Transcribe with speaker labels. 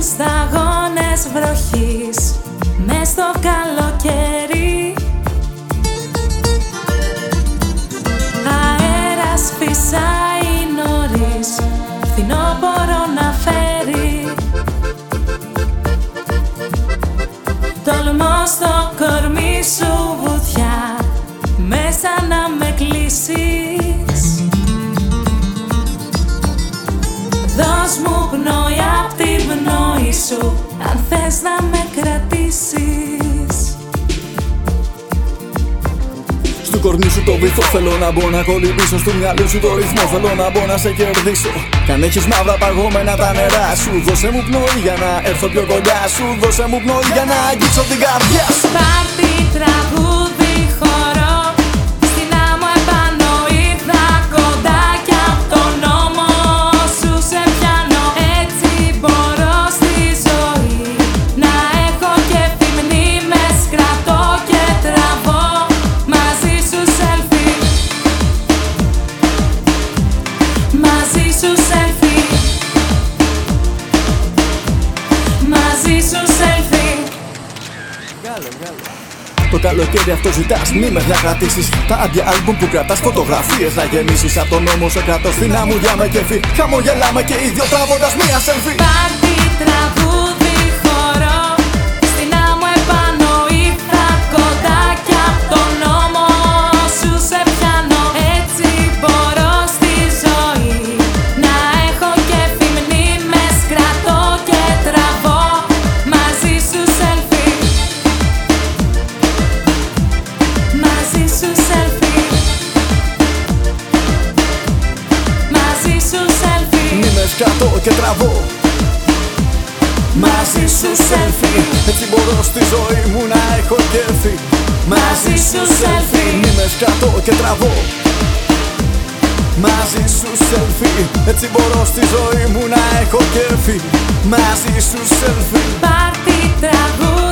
Speaker 1: σταγόνες βροχής μες στο καλοκαίρι. Αέρας φυσάει νωρίς φθινόπορο να φέρει. Τολμώ στο κορμί σου βουθιά μέσα να με κλείσεις. Δώσ' μου πνοή σου Αν θες να με κρατήσεις.
Speaker 2: Του κορμί σου το βυθό θέλω να μπω να κολυμπήσω Στο μυαλό σου το ρυθμό. Θέλω να μπω να σε κερδίσω. Κι αν έχεις μαύρα παγωμένα τα νερά σου Δώσε μου πνοή για να έρθω πιο κοντά σου. Δώσε μου πνοή για να αγγίξω την καρδιά σου.
Speaker 1: Πάρτι τραγούδι χορό
Speaker 2: Το καλοκαίρι αυτό ζητάς μη με διακρατήσεις Τα άδεια άλμπουμ που κρατάς φωτογραφίες Να γεννήσεις από τον νόμο σε κρατώ στην άμμουδια με κεφί Χαμογελάμε και οι δυο τραβώντας μία selfie.
Speaker 1: Πάρτι τραγούδι
Speaker 2: κρατώ και τραβώ
Speaker 1: Μαζί σου selfie.
Speaker 2: Έτσι μπορώ στη ζωή μου να έχω κέφι.
Speaker 1: Μαζί σου selfie.
Speaker 2: Μνήμες κρατώ και τραβώ. Μαζί σου selfie. Έτσι μπορώ στη ζωή μου να έχω κέφι. Μαζί σου selfie.
Speaker 1: Πάρτι τραγούδι χορό